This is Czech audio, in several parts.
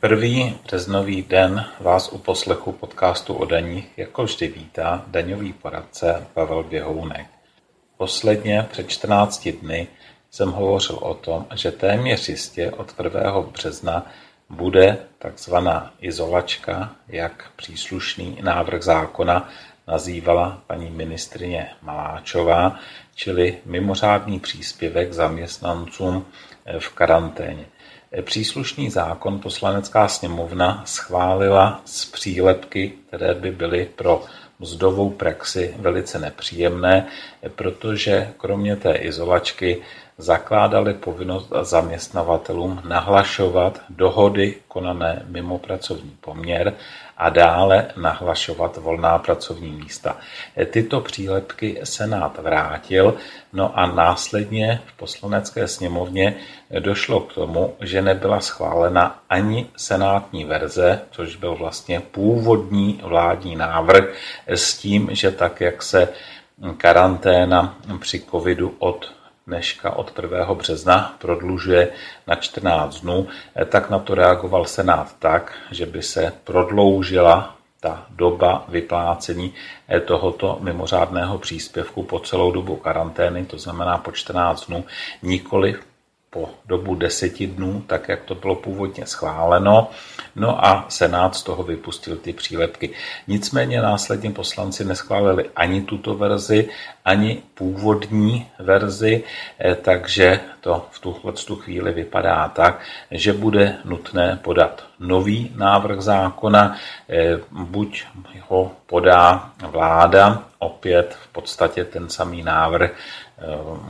Prvý březnový den vás u poslechu podcastu o daních jako vždy vítá daňový poradce Pavel Běhounek. Posledně před 14 dny jsem hovořil o tom, že téměř jistě od 1. března bude takzvaná izolačka, jak příslušný návrh zákona nazývala paní ministrině Maláčová, čili mimořádný příspěvek zaměstnancům v karanténě. Příslušný zákon poslanecká sněmovna schválila z přílepky, které by byly pro mzdovou praxi velice nepříjemné, protože kromě té izolačky zakládali povinnost zaměstnavatelům nahlašovat dohody konané mimo pracovní poměr a dále nahlašovat volná pracovní místa. Tyto přílepky Senát vrátil, no a následně v poslanecké sněmovně došlo k tomu, že nebyla schválena ani senátní verze, což byl vlastně původní vládní návrh s tím, že tak, jak se karanténa při covidu od dneška od 1. března prodlužuje na 14 dnů, eh, tak na to reagoval Senát tak, že by se prodloužila ta doba vyplácení eh, tohoto mimořádného příspěvku po celou dobu karantény, to znamená po 14 dnů, nikoli po dobu deseti dnů, tak jak to bylo původně schváleno. No a Senát z toho vypustil ty přílepky. Nicméně následně poslanci neschválili ani tuto verzi, ani původní verzi, eh, takže to v tuhle chvíli vypadá tak, že bude nutné podat nový návrh zákona, eh, buď ho podá vláda, opět v podstatě ten samý návrh,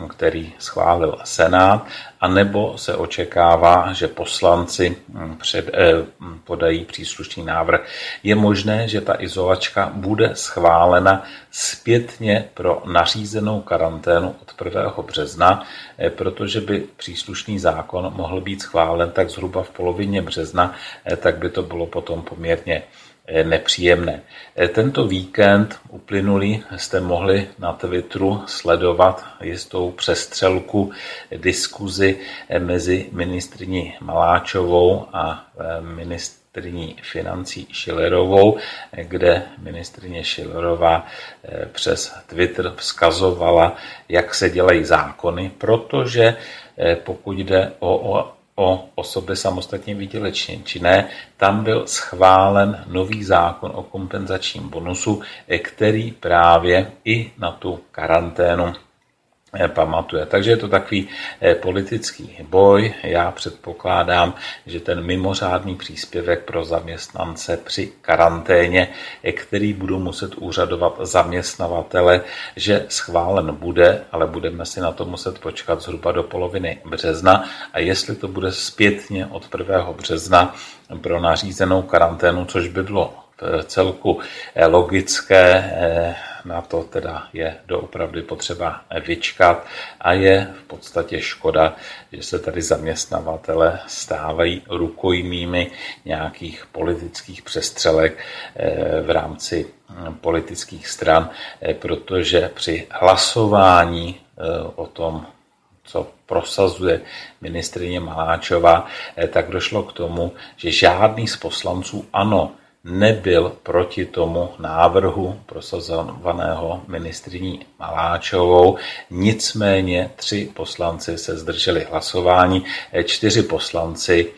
který schválil Senát, anebo se očekává, že poslanci hm, před, eh, podají příslušný návrh. Je možné, že ta izolačka bude schválena zpětně pro nařízenou karanténu od 1. března, eh, protože by příslušný zákon mohl být schválen tak zhruba v polovině března, tak by to bylo potom poměrně Eh, nepříjemné. Eh, tento víkend uplynulý jste mohli na Twitteru sledovat jistou přestřelku diskuzi eh, mezi ministrní Maláčovou a ministrní financí Schillerovou, kde ministrině Schillerová přes Twitter vzkazovala, jak se dělají zákony, protože pokud jde o o osoby samostatně výdělečně činné, tam byl schválen nový zákon o kompenzačním bonusu, který právě i na tu karanténu pamatuje. Takže je to takový eh, politický boj. Já předpokládám, že ten mimořádný příspěvek pro zaměstnance při karanténě, eh, který budou muset úřadovat zaměstnavatele, že schválen bude, ale budeme si na to muset počkat zhruba do poloviny března. A jestli to bude zpětně od 1. března pro nařízenou karanténu, což by bylo celku logické, na to teda je doopravdy potřeba vyčkat. A je v podstatě škoda, že se tady zaměstnavatele stávají rukojmími nějakých politických přestřelek eh, v rámci hm, politických stran, eh, protože při hlasování eh, o tom, co prosazuje ministrině Maláčová, tak došlo k tomu, že žádný z poslanců ano nebyl proti tomu návrhu prosazovaného ministriní Maláčovou. Nicméně tři poslanci se zdrželi hlasování, čtyři poslanci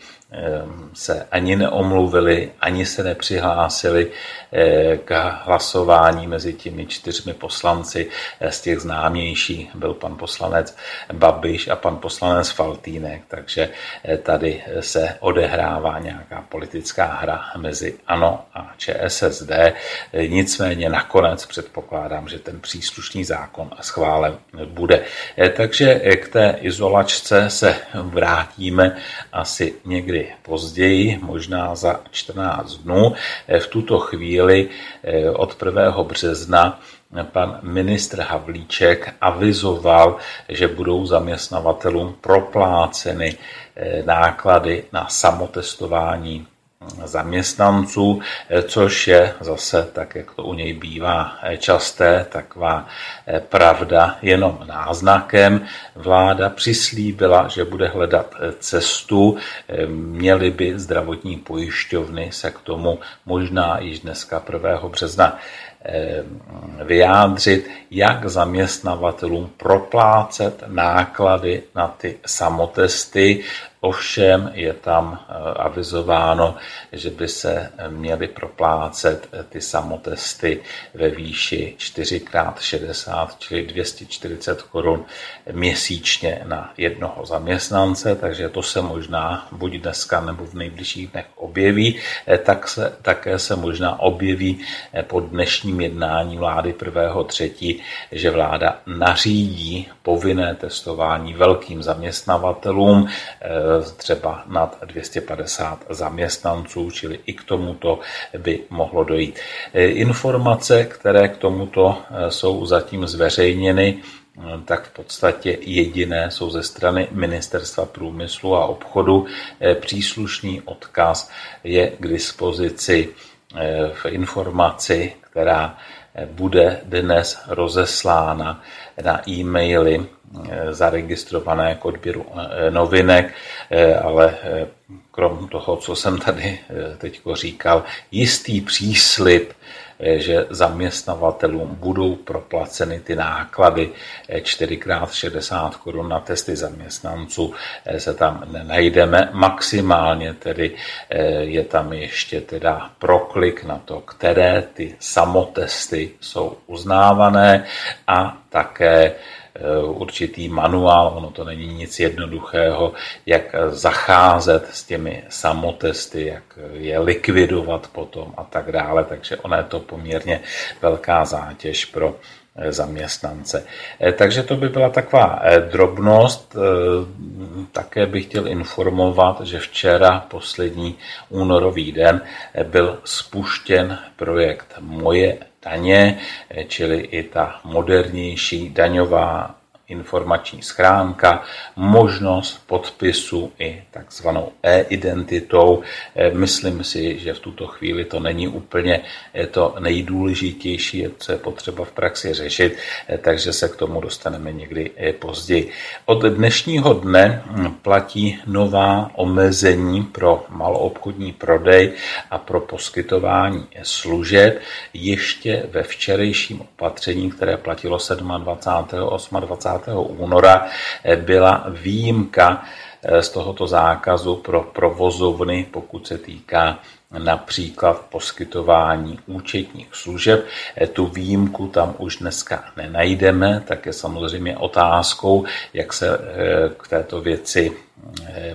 se ani neomluvili, ani se nepřihlásili eh, k hlasování mezi těmi čtyřmi poslanci. Eh, z těch známějších byl pan poslanec Babiš a pan poslanec Faltýnek, takže eh, tady se odehrává nějaká politická hra mezi ANO a ČSSD. Nicméně nakonec předpokládám, že ten příslušný zákon schválen bude. Takže k té izolačce se vrátíme asi někdy později, možná za 14 dnů. Eh, v tuto chvíli eh, od 1. března pan ministr Havlíček avizoval, že budou zaměstnavatelům propláceny eh, náklady na samotestování zaměstnanců, což je zase, tak jak to u něj bývá časté, taková pravda jenom náznakem. Vláda přislíbila, že bude hledat cestu, měly by zdravotní pojišťovny se k tomu možná již dneska 1. března Eh, vyjádřit, jak zaměstnavatelům proplácet náklady na ty samotesty, Ovšem je tam eh, avizováno, že by se měly proplácet eh, ty samotesty ve výši 4x60, čili 240 korun měsíčně na jednoho zaměstnance, takže to se možná buď dneska nebo v nejbližších dnech objeví, eh, tak se, také se možná objeví po dnešním jednání vlády 1.3., že vláda nařídí povinné testování velkým zaměstnavatelům, třeba nad 250 zaměstnanců, čili i k tomuto by mohlo dojít. Informace, které k tomuto eh, jsou zatím zveřejněny, eh, tak v podstatě jediné jsou ze strany Ministerstva průmyslu a obchodu. Eh, příslušný odkaz je k dispozici v informaci, která bude dnes rozeslána na e-maily Eh, zaregistrované k odběru eh, novinek, eh, ale krom toho, co jsem tady teď říkal, jistý příslip, že zaměstnavatelům budou proplaceny ty náklady 4x60 korun na testy zaměstnanců, se tam nenajdeme. Maximálně tedy je tam ještě teda proklik na to, které ty samotesty jsou uznávané a také Eh, určitý manuál, ono to není nic jednoduchého, jak zacházet s těmi samotesty, jak je likvidovat potom a tak dále, takže ona je to poměrně velká zátěž pro eh, zaměstnance. Eh, takže to by byla taková drobnost. Také bych chtěl informovat, že včera, poslední únorový den, byl spuštěn projekt Moje daně, čili i ta modernější daňová informační schránka, možnost podpisu i takzvanou e-identitou. Eh, myslím si, že v tuto chvíli to není úplně to nejdůležitější, co je potřeba v praxi řešit, eh, takže se k tomu dostaneme někdy eh, později. Od dnešního dne hm, platí nová omezení pro maloobchodní prodej a pro poskytování služeb ještě ve včerejším opatření, které platilo 27. 28 února eh, byla výjimka eh, z tohoto zákazu pro provozovny, pokud se týká například poskytování účetních služeb. Eh, tu výjimku tam už dneska nenajdeme, tak je samozřejmě otázkou, jak se k této věci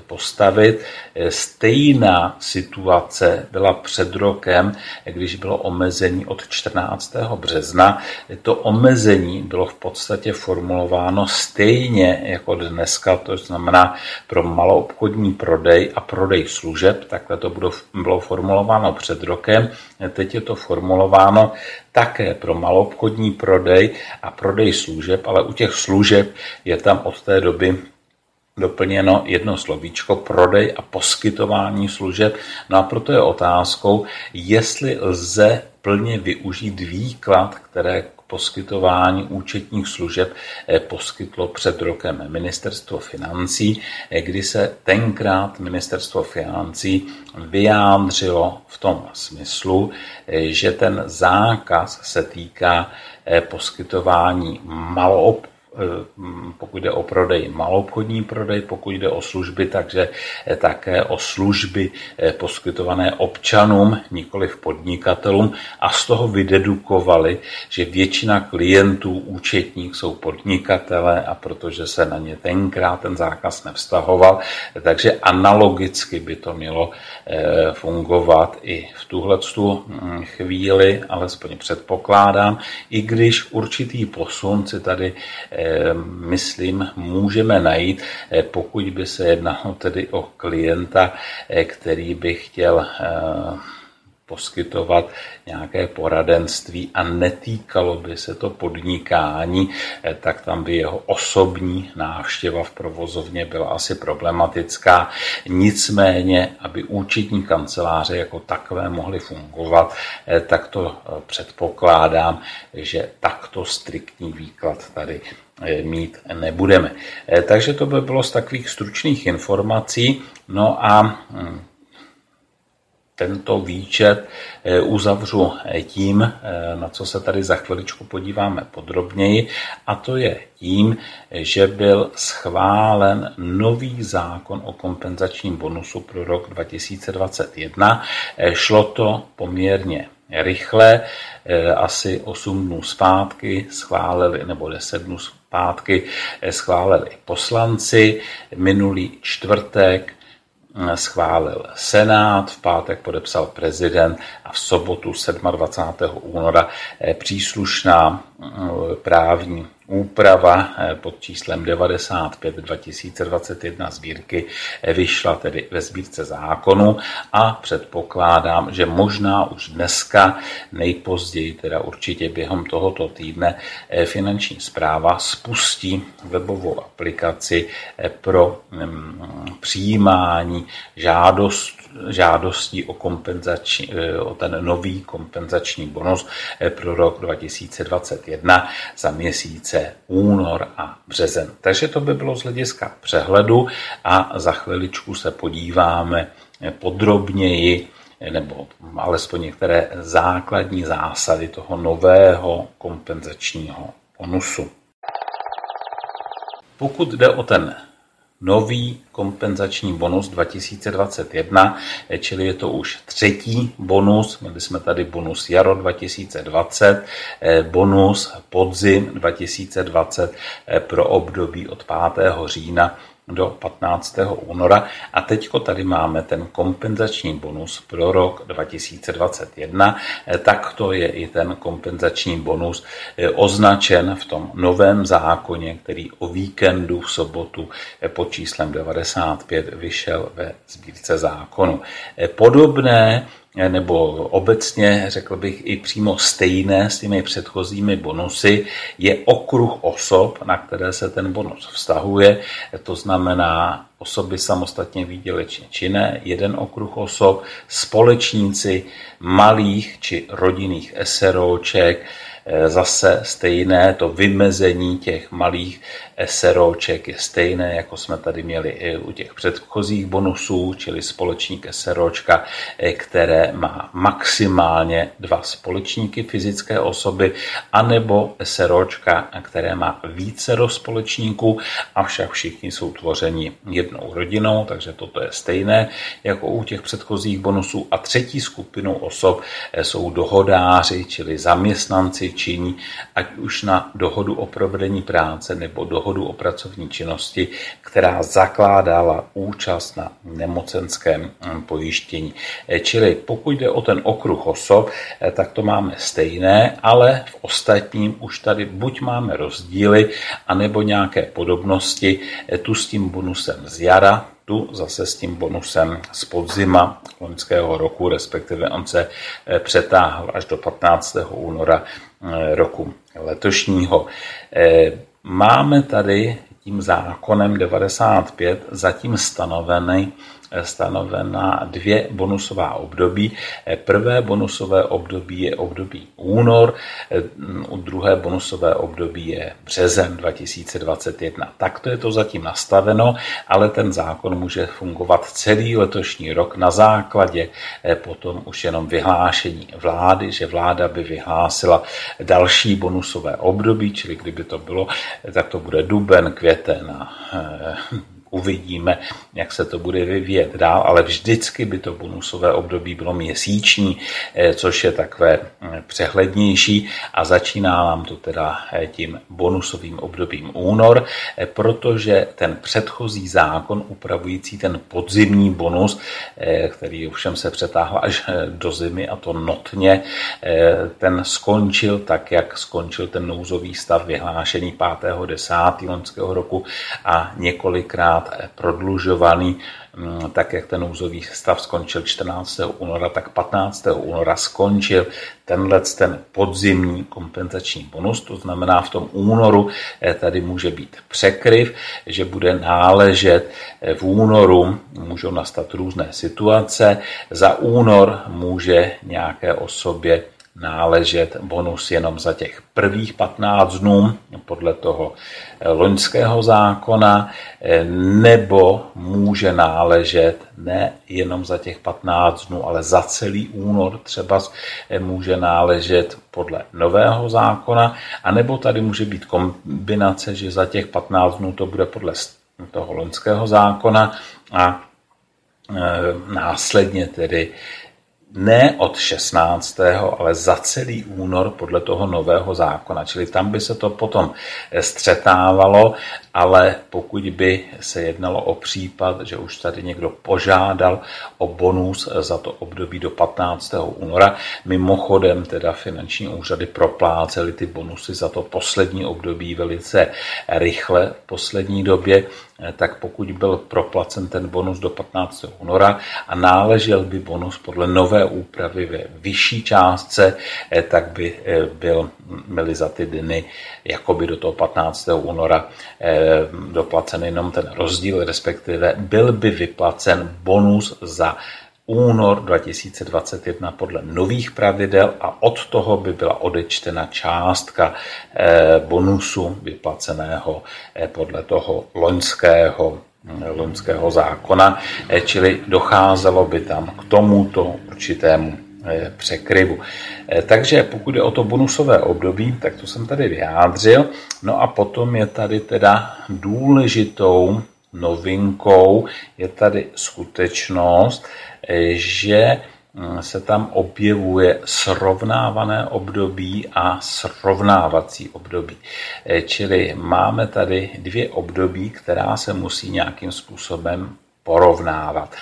postavit. Eh, stejná situace byla před rokem, když bylo omezení od 14. března. To omezení bylo v podstatě formulováno stejně jako dneska, to znamená pro maloobchodní prodej a prodej služeb, takhle to bylo formulováno před rokem. Teď je to formulováno také pro maloobchodní prodej a prodej služeb, ale u těch služeb je tam od té doby doplněno jedno slovíčko prodej a poskytování služeb. No a proto je otázkou, jestli lze plně využít výklad, které k poskytování účetních služeb eh, poskytlo před rokem ministerstvo financí, eh, kdy se tenkrát ministerstvo financí vyjádřilo v tom smyslu, eh, že ten zákaz se týká poskytování maloop Eh, pokud jde o prodej, malobchodní prodej, pokud jde o služby, takže eh, také o služby eh, poskytované občanům, nikoli podnikatelům. A z toho vydedukovali, že většina klientů účetních jsou podnikatele a protože se na ně tenkrát ten zákaz nevztahoval, takže analogicky by to mělo fungovat i v tuhle hm, chvíli, alespoň předpokládám, i když určitý posun si tady myslím, můžeme najít, eh, pokud by se jednalo tedy o klienta, eh, který by chtěl eh, poskytovat nějaké poradenství a netýkalo by se to podnikání, tak tam by jeho osobní návštěva v provozovně byla asi problematická. Nicméně, aby účetní kanceláře jako takové mohly fungovat, tak to předpokládám, že takto striktní výklad tady mít nebudeme. Takže to by bylo z takových stručných informací. No a hm, tento výčet eh, uzavřu eh, tím, eh, na co se tady za chviličku podíváme podrobněji, a to je tím, že byl schválen nový zákon o kompenzačním bonusu pro rok 2021. Šlo to poměrně rychle, asi 8 dnů zpátky schválili, nebo 10 dnů zpátky schválili poslanci. Minulý čtvrtek schválil Senát, v pátek podepsal prezident a v sobotu 27. února eh, příslušná eh, právní úprava eh, pod číslem 95 2021 sbírky vyšla tedy ve sbírce zákonu a předpokládám, že možná už dneska, nejpozději teda určitě během tohoto týdne, finanční zpráva spustí webovou aplikaci pro mm, přijímání žádost žádostí o, kompenzační, eh, o ten nový kompenzační bonus eh, pro rok 2021 za měsíce únor a březen. Takže to by bylo z hlediska přehledu a za chviličku se podíváme podrobněji nebo alespoň některé základní zásady toho nového kompenzačního bonusu. Pokud jde o ten nový kompenzační bonus 2021, čili je to už třetí bonus. Měli jsme tady bonus jaro 2020, eh, bonus podzim 2020 eh, pro období od 5. října do 15. února. A teďko tady máme ten kompenzační bonus pro rok 2021. Eh, tak to je i ten kompenzační bonus označen v tom novém zákoně, který o víkendu v sobotu pod číslem 95 vyšel ve sbírce zákonu. Podobné nebo obecně řekl bych i přímo stejné s těmi předchozími bonusy, je okruh osob, na které se ten bonus vztahuje. To znamená osoby samostatně výdělečně činné, jeden okruh osob, společníci malých či rodinných SROček, Eh, zase stejné, to vymezení těch malých SROček je stejné, jako jsme tady měli i u těch předchozích bonusů, čili společník SROčka, eh, které má maximálně dva společníky fyzické osoby, anebo SROčka, které má více společníků, avšak všichni jsou tvořeni jednou rodinou, takže toto je stejné jako u těch předchozích bonusů. A třetí skupinou osob eh, jsou dohodáři, čili zaměstnanci činí, ať už na dohodu o provedení práce nebo dohodu o pracovní činnosti, která zakládala účast na nemocenském mm, pojištění. E, čili pokud jde o ten okruh osob, e, tak to máme stejné, ale v ostatním už tady buď máme rozdíly, anebo nějaké podobnosti. E, tu s tím bonusem z jara, tu zase s tím bonusem z podzima loňského roku, respektive on se přetáhl až do 15. února Eh, roku letošního. Máme tady tím zákonem 95 zatím stanoveny stanovena dvě bonusová období. Prvé bonusové období je období únor, druhé bonusové období je březen 2021. Takto je to zatím nastaveno, ale ten zákon může fungovat celý letošní rok na základě eh, potom už jenom vyhlášení vlády, že vláda by vyhlásila další bonusové období, čili kdyby to bylo, tak to bude duben, květen a eh, uvidíme, jak se to bude vyvíjet dál, ale vždycky by to bonusové období bylo měsíční, eh, což je takové eh, přehlednější a začíná nám to teda eh, tím bonusovým obdobím únor, protože ten předchozí zákon upravující ten podzimní bonus, který ovšem se přetáhl až do zimy a to notně, ten skončil tak, jak skončil ten nouzový stav vyhlášení 5. 10. loňského roku a několikrát dvakrát prodlužovaný, mm, tak jak ten nouzový stav skončil 14. února, tak 15. února skončil tenhle ten podzimní kompenzační bonus, to znamená v tom únoru eh, tady může být překryv, že bude náležet eh, v únoru, můžou nastat různé situace, za únor může nějaké osobě náležet bonus jenom za těch prvních 15 dnů podle toho eh, loňského zákona, eh, nebo může náležet ne jenom za těch 15 dnů, ale za celý únor třeba eh, může náležet podle nového zákona, a nebo tady může být kombinace, že za těch 15 dnů to bude podle toho loňského zákona a následně tedy ne od 16., ale za celý únor podle toho nového zákona. Čili tam by se to potom střetávalo, ale pokud by se jednalo o případ, že už tady někdo požádal o bonus za to období do 15. února, mimochodem teda finanční úřady proplácely ty bonusy za to poslední období velice rychle v poslední době, tak pokud byl proplacen ten bonus do 15. února a náležel by bonus podle nové úpravy ve vyšší částce, tak by byl, byly za ty dny jakoby do toho 15. února doplacen jenom ten rozdíl, respektive byl by vyplacen bonus za únor 2021 podle nových pravidel a od toho by byla odečtena částka eh, bonusu vyplaceného eh, podle toho loňského eh, loňského zákona, čili docházelo by tam k tomuto určitému překryvu. Takže pokud je o to bonusové období, tak to jsem tady vyjádřil. No a potom je tady teda důležitou novinkou, je tady skutečnost, že mm, se tam objevuje srovnávané období a srovnávací období. E, čili máme tady dvě období, která se musí nějakým způsobem porovnávat.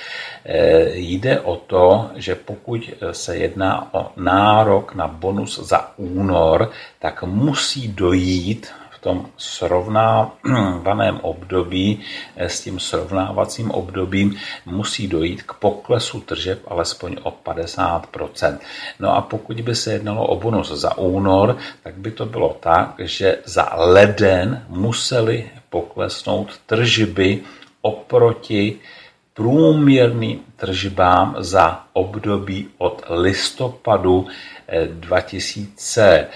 E, jde o to, že pokud se jedná o nárok na bonus za únor, tak musí dojít tom srovnávaném období eh, s tím srovnávacím obdobím musí dojít k poklesu tržeb alespoň o 50% No a pokud by se jednalo o bonus za únor, tak by to bylo tak, že za leden museli poklesnout tržby oproti průměrným tržbám za období od listopadu 2000 eh,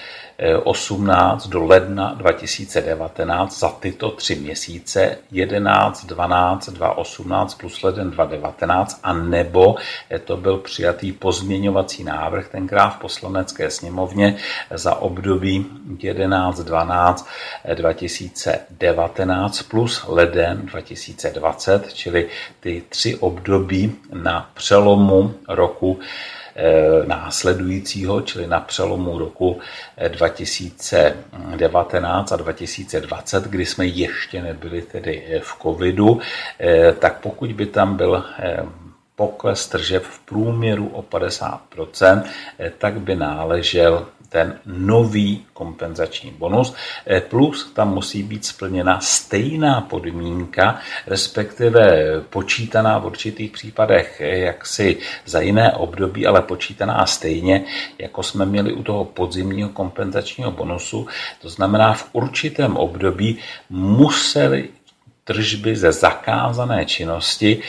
18 do ledna 2019 za tyto tři měsíce 11, 12, 2018 plus leden 2019 a nebo to byl přijatý pozměňovací návrh tenkrát v poslanecké sněmovně za období 11, 12, 2019 plus leden 2020, čili ty tři období na přelomu roku Eh, následujícího, čili na přelomu roku 2019 eh, a 2020, kdy jsme ještě nebyli tedy eh, v covidu, tak pokud by tam byl pokles tržeb v průměru o 50%, tak by náležel ten nový kompenzační bonus, eh, plus tam musí být splněna stejná podmínka, respektive počítaná v určitých případech eh, jaksi za jiné období, ale počítaná stejně, jako jsme měli u toho podzimního kompenzačního bonusu. To znamená, v určitém období museli tržby ze zakázané činnosti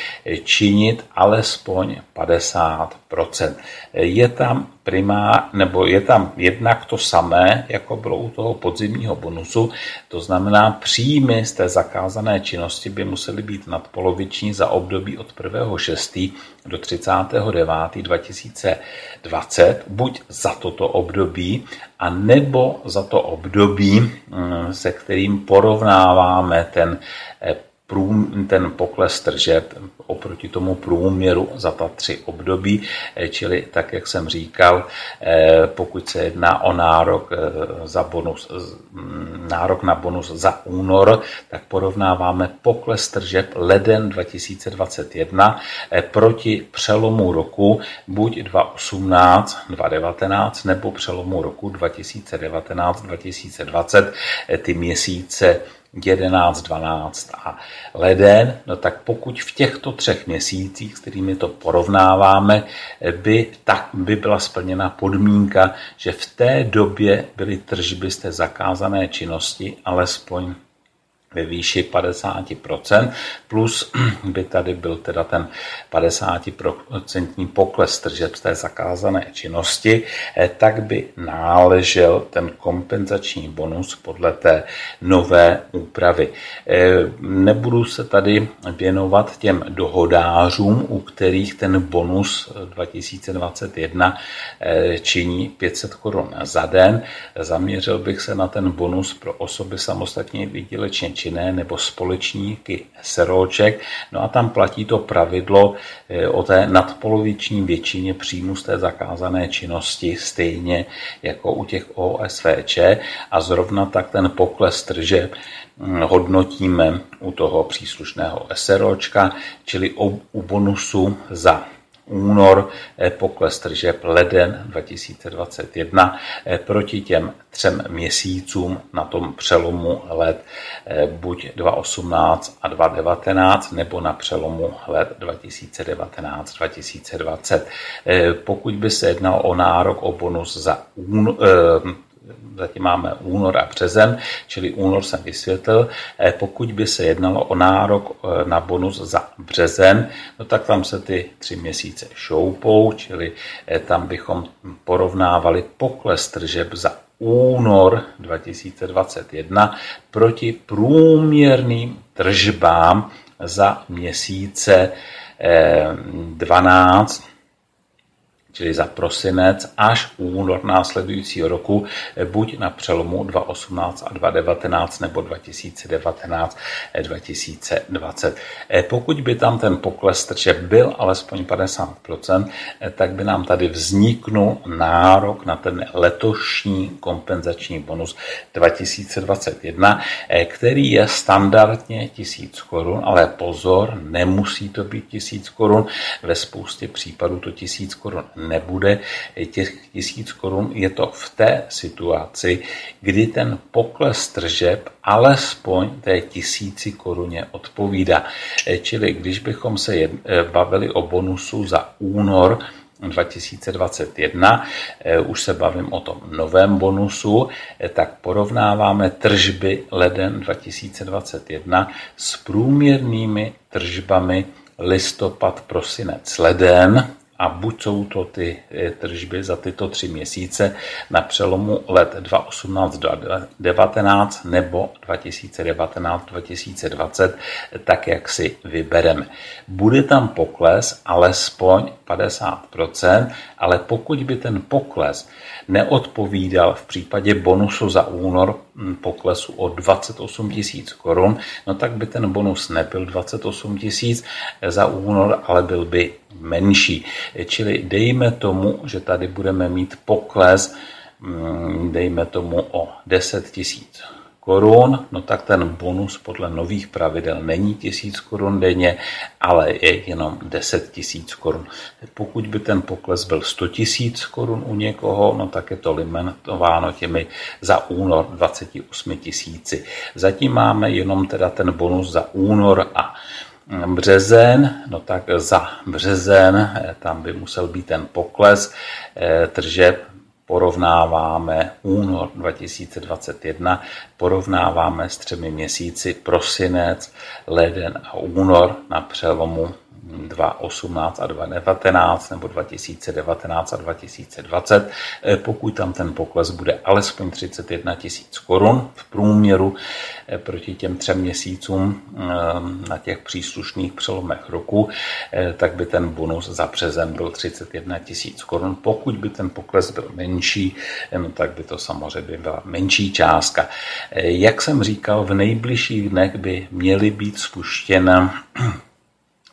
činit alespoň 50 Je tam primá, nebo je tam jednak to samé, jako bylo u toho podzimního bonusu, to znamená příjmy z té zakázané činnosti by musely být nadpoloviční za období od 1.6. do 39. 2020, buď za toto období, a nebo za to období, mm, se kterým porovnáváme ten eh, prům, ten pokles tržeb oproti tomu průměru za ta tři období, eh, čili tak, jak jsem říkal, eh, pokud se jedná o nárok, eh, za bonus, mm, nárok na bonus za únor, tak porovnáváme pokles tržeb leden 2021 proti přelomu roku buď 2018, 2019 nebo přelomu roku 2019-2020, ty měsíce 11, 12 a leden, no tak pokud v těchto třech měsících, s kterými to porovnáváme, by, tak by byla splněna podmínka, že v té době byly tržby z té zakázané činnosti alespoň ve výši 50%, plus by tady byl teda ten 50% pokles tržeb z té zakázané činnosti, eh, tak by náležel ten kompenzační bonus podle té nové úpravy. Eh, nebudu se tady věnovat těm dohodářům, u kterých ten bonus 2021 eh, činí 500 korun za den. Zaměřil bych se na ten bonus pro osoby samostatně výdělečně činné nebo společníky seroček. No a tam platí to pravidlo eh, o té nadpoloviční většině příjmu z té zakázané činnosti, stejně jako u těch OSVČ a zrovna tak ten pokles tržeb hm, hodnotíme u toho příslušného SROčka, čili u bonusu za únor, eh, pokles tržeb leden 2021 eh, proti těm třem měsícům na tom přelomu let eh, buď 2018 a 2019 nebo na přelomu let 2019-2020. Pokud by se jednalo o nárok o bonus za zatím máme únor a březen, čili únor jsem vysvětlil. Eh, pokud by se jednalo o nárok eh, na bonus za březen, no tak tam se ty tři měsíce šoupou, čili eh, tam bychom porovnávali pokles tržeb za únor 2021 proti průměrným tržbám za měsíce 12 čili za prosinec až únor následujícího roku, buď na přelomu 2018 a 2019 nebo 2019 2020. Eh, pokud by tam ten pokles tržeb byl alespoň 50%, eh, tak by nám tady vzniknul nárok na ten letošní kompenzační bonus 2021, eh, který je standardně 1000 korun, ale pozor, nemusí to být 1000 korun, ve spoustě případů to 1000 korun nebude těch tisíc korun, je to v té situaci, kdy ten pokles tržeb alespoň té tisíci koruně odpovídá. Čili když bychom se bavili o bonusu za únor, 2021, už se bavím o tom novém bonusu, tak porovnáváme tržby leden 2021 s průměrnými tržbami listopad, prosinec, leden a buď jsou to ty eh, tržby za tyto tři měsíce na přelomu let 2018-2019 nebo 2019-2020, tak jak si vybereme. Bude tam pokles alespoň 50%, ale pokud by ten pokles neodpovídal v případě bonusu za únor hm, poklesu o 28 tisíc korun, no tak by ten bonus nebyl 28 tisíc za únor, ale byl by menší. Čili dejme tomu, že tady budeme mít pokles, hm, dejme tomu o 10 tisíc korun, no tak ten bonus podle nových pravidel není tisíc korun denně, ale je jenom 10 tisíc korun. Pokud by ten pokles byl 100 tisíc korun u někoho, no tak je to limitováno těmi za únor 28 tisíci. Zatím máme jenom teda ten bonus za únor a březen, no tak za březen eh, tam by musel být ten pokles eh, tržeb. Porovnáváme únor 2021, porovnáváme s třemi měsíci prosinec, leden a únor na přelomu 2018 a 2019 nebo 2019 a 2020, eh, pokud tam ten pokles bude alespoň 31 tisíc korun v průměru eh, proti těm třem měsícům eh, na těch příslušných přelomech roku, tak by ten bonus za březen byl 31 tisíc korun. Pokud by ten pokles byl menší, no tak by to samozřejmě byla menší částka. Jak jsem říkal, v nejbližších dnech by měly být spuštěna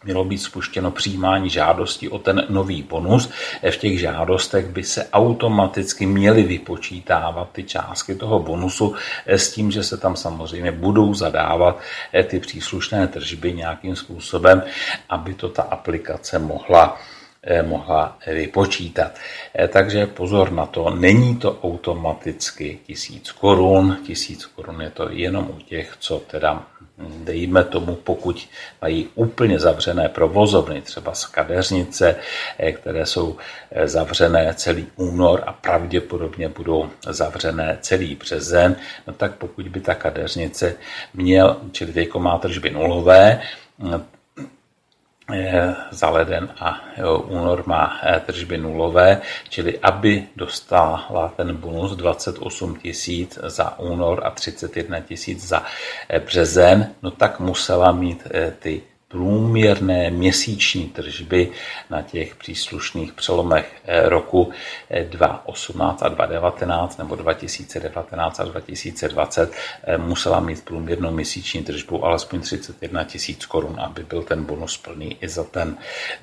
mělo být spuštěno přijímání žádosti o ten nový bonus. V těch žádostech by se automaticky měly vypočítávat ty částky toho bonusu s tím, že se tam samozřejmě budou zadávat ty příslušné tržby nějakým způsobem, aby to ta aplikace mohla mohla vypočítat. Takže pozor na to, není to automaticky tisíc korun, tisíc korun je to jenom u těch, co teda dejme tomu, pokud mají úplně zavřené provozovny, třeba z kadeřnice, eh, které jsou eh, zavřené celý únor a pravděpodobně budou zavřené celý březen, no tak pokud by ta kadeřnice měl, čili teďko má tržby nulové, za leden a únor má eh, tržby nulové, čili aby dostala ten bonus 28 tisíc za únor a 31 tisíc za eh, březen, no tak musela mít eh, ty průměrné měsíční tržby na těch příslušných přelomech eh, roku 2018 eh, a 2019 nebo 2019 a 2020 eh, musela mít průměrnou měsíční tržbu alespoň 31 tisíc korun, aby byl ten bonus plný i za ten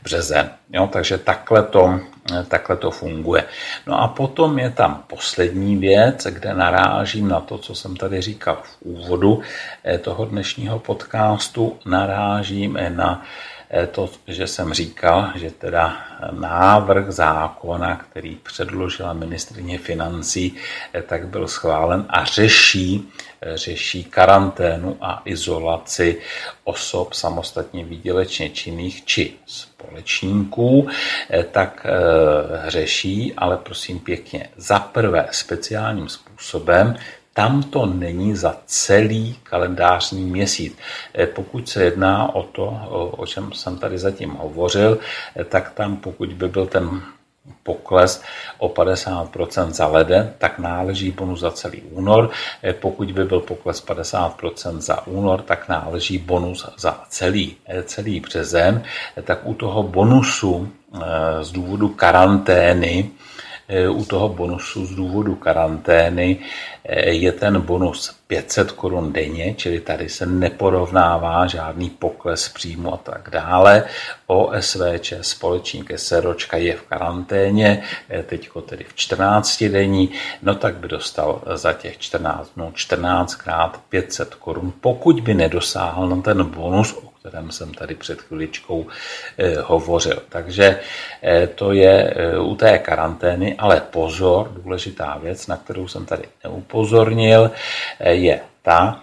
březen. Jo, takže takhle to, takhle to funguje. No a potom je tam poslední věc, kde narážím na to, co jsem tady říkal v úvodu toho dnešního podcastu, narážím na eh, to, že jsem říkal, že teda návrh zákona, který předložila ministrině financí, eh, tak byl schválen a řeší, eh, řeší karanténu a izolaci osob samostatně výdělečně činných či společníků, tak řeší, ale prosím pěkně, za prvé speciálním způsobem, tam to není za celý kalendářní měsíc. Eh, pokud se jedná o to, o čem jsem tady zatím hovořil, eh, tak tam pokud by byl ten pokles o 50% za leden, tak náleží bonus za celý únor. Eh, pokud by byl pokles 50% za únor, tak náleží bonus za celý, celý březen. Tak u toho bonusu z důvodu karantény u toho bonusu z důvodu karantény eh, je ten bonus 500 korun denně, čili tady se neporovnává žádný pokles příjmu a tak dále. OSVČ, společník SROčka je v karanténě, eh, teďko tedy v 14 denní, no tak by dostal za těch 14 dnů 14 krát 500 korun, pokud by nedosáhl na ten bonus, o kterém jsem tady před chviličkou eh, hovořil. Takže eh, to je eh, u té karantény, ale pozor, důležitá věc, na kterou jsem tady neupozornil, je ta,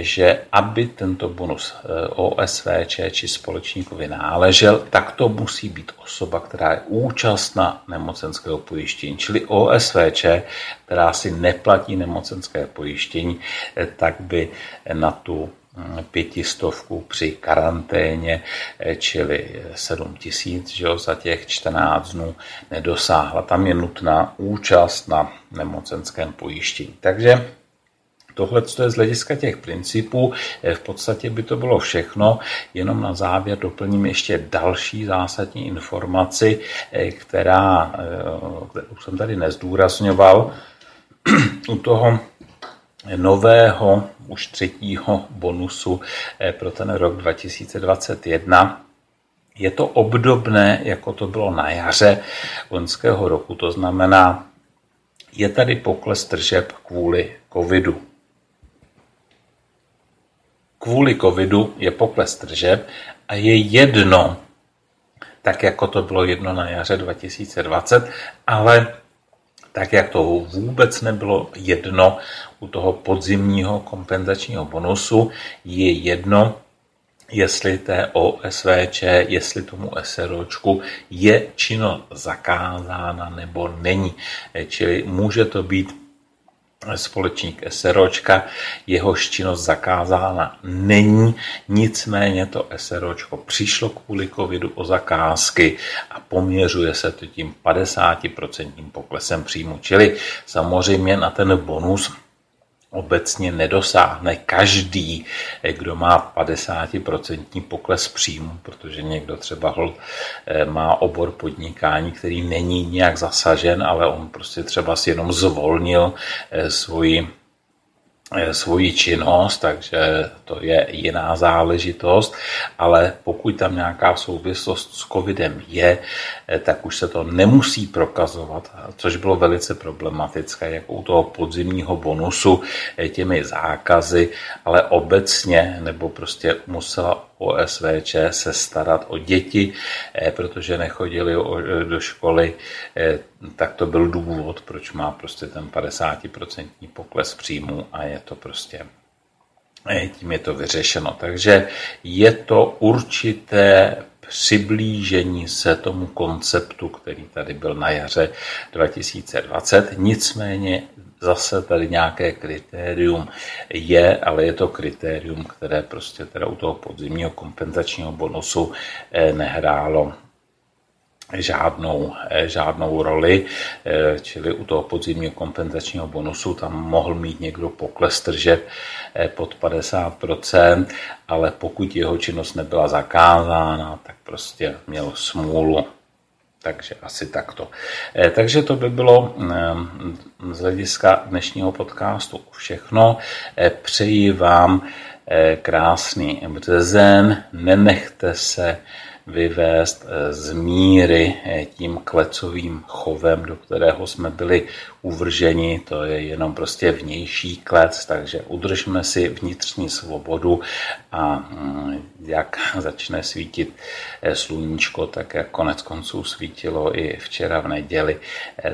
že aby tento bonus OSVČ či společníkovi náležel, tak to musí být osoba, která je účastna nemocenského pojištění, čili OSVČ, která si neplatí nemocenské pojištění, tak by na tu pětistovku při karanténě, eh, čili 7 tisíc že jo, za těch 14 dnů nedosáhla. Tam je nutná účast na nemocenském pojištění. Takže Tohle je z hlediska těch principů. Eh, v podstatě by to bylo všechno, jenom na závěr doplním ještě další zásadní informaci, eh, která, kterou jsem tady nezdůrazňoval. U toho nového, už třetího bonusu eh, pro ten rok 2021. Je to obdobné, jako to bylo na jaře loňského roku, to znamená, je tady pokles tržeb kvůli covidu. Kvůli covidu je pokles tržeb a je jedno, tak jako to bylo jedno na jaře 2020, ale tak jak to vůbec nebylo jedno u toho podzimního kompenzačního bonusu, je jedno, jestli té OSVČ, jestli tomu SROčku je čino zakázána nebo není. Čili může to být společník SROčka, jehož činnost zakázána není, nicméně to SROčko přišlo kvůli covidu o zakázky a poměřuje se to tím 50% poklesem příjmu. Čili samozřejmě na ten bonus obecně nedosáhne. Každý, kdo má 50% pokles příjmu, protože někdo třeba eh, má obor podnikání, který není nějak zasažen, ale on prostě třeba si jenom zvolnil eh, svoji svoji činnost, takže to je jiná záležitost, ale pokud tam nějaká souvislost s covidem je, eh, tak už se to nemusí prokazovat, což bylo velice problematické, jako u toho podzimního bonusu eh, těmi zákazy, ale obecně, nebo prostě musela OSVČ se starat o děti, eh, protože nechodili do školy, tak to byl důvod, proč má prostě ten 50% pokles příjmu a je to prostě tím je to vyřešeno. Takže je to určité přiblížení se tomu konceptu, který tady byl na jaře 2020. Nicméně zase tady nějaké kritérium je, ale je to kritérium, které prostě teda u toho podzimního kompenzačního bonusu eh, nehrálo žádnou, eh, žádnou roli, eh, čili u toho podzimního kompenzačního bonusu tam mohl mít někdo pokles tržeb pod 50%, ale pokud jeho činnost nebyla zakázána, tak prostě měl smůlu. Takže asi takto. Takže to by bylo z hlediska dnešního podcastu všechno. Přeji vám krásný březen, nenechte se vyvést eh, z míry eh, tím klecovým chovem, do kterého jsme byli uvrženi. To je jenom prostě vnější klec, takže udržme si vnitřní svobodu a mm, jak začne svítit eh, sluníčko, tak jak konec konců svítilo i včera v neděli,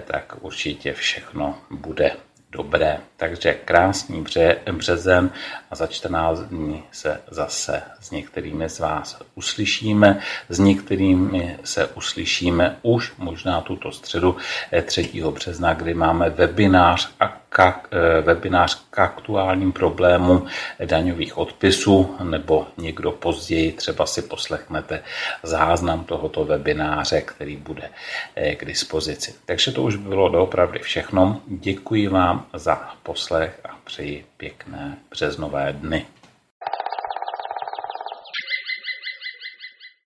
tak určitě všechno bude dobré. Takže krásný bře, březen a za 14 dní se zase s některými z vás uslyšíme. S některými se uslyšíme už možná tuto středu 3. Eh, března, kdy máme webinář a eh, webinář k aktuálním problémům daňových odpisů, nebo někdo později třeba si poslechnete záznam tohoto webináře, který bude eh, k dispozici. Takže to už bylo doopravdy všechno. Děkuji vám za poslech a přeji pěkné březnové dny.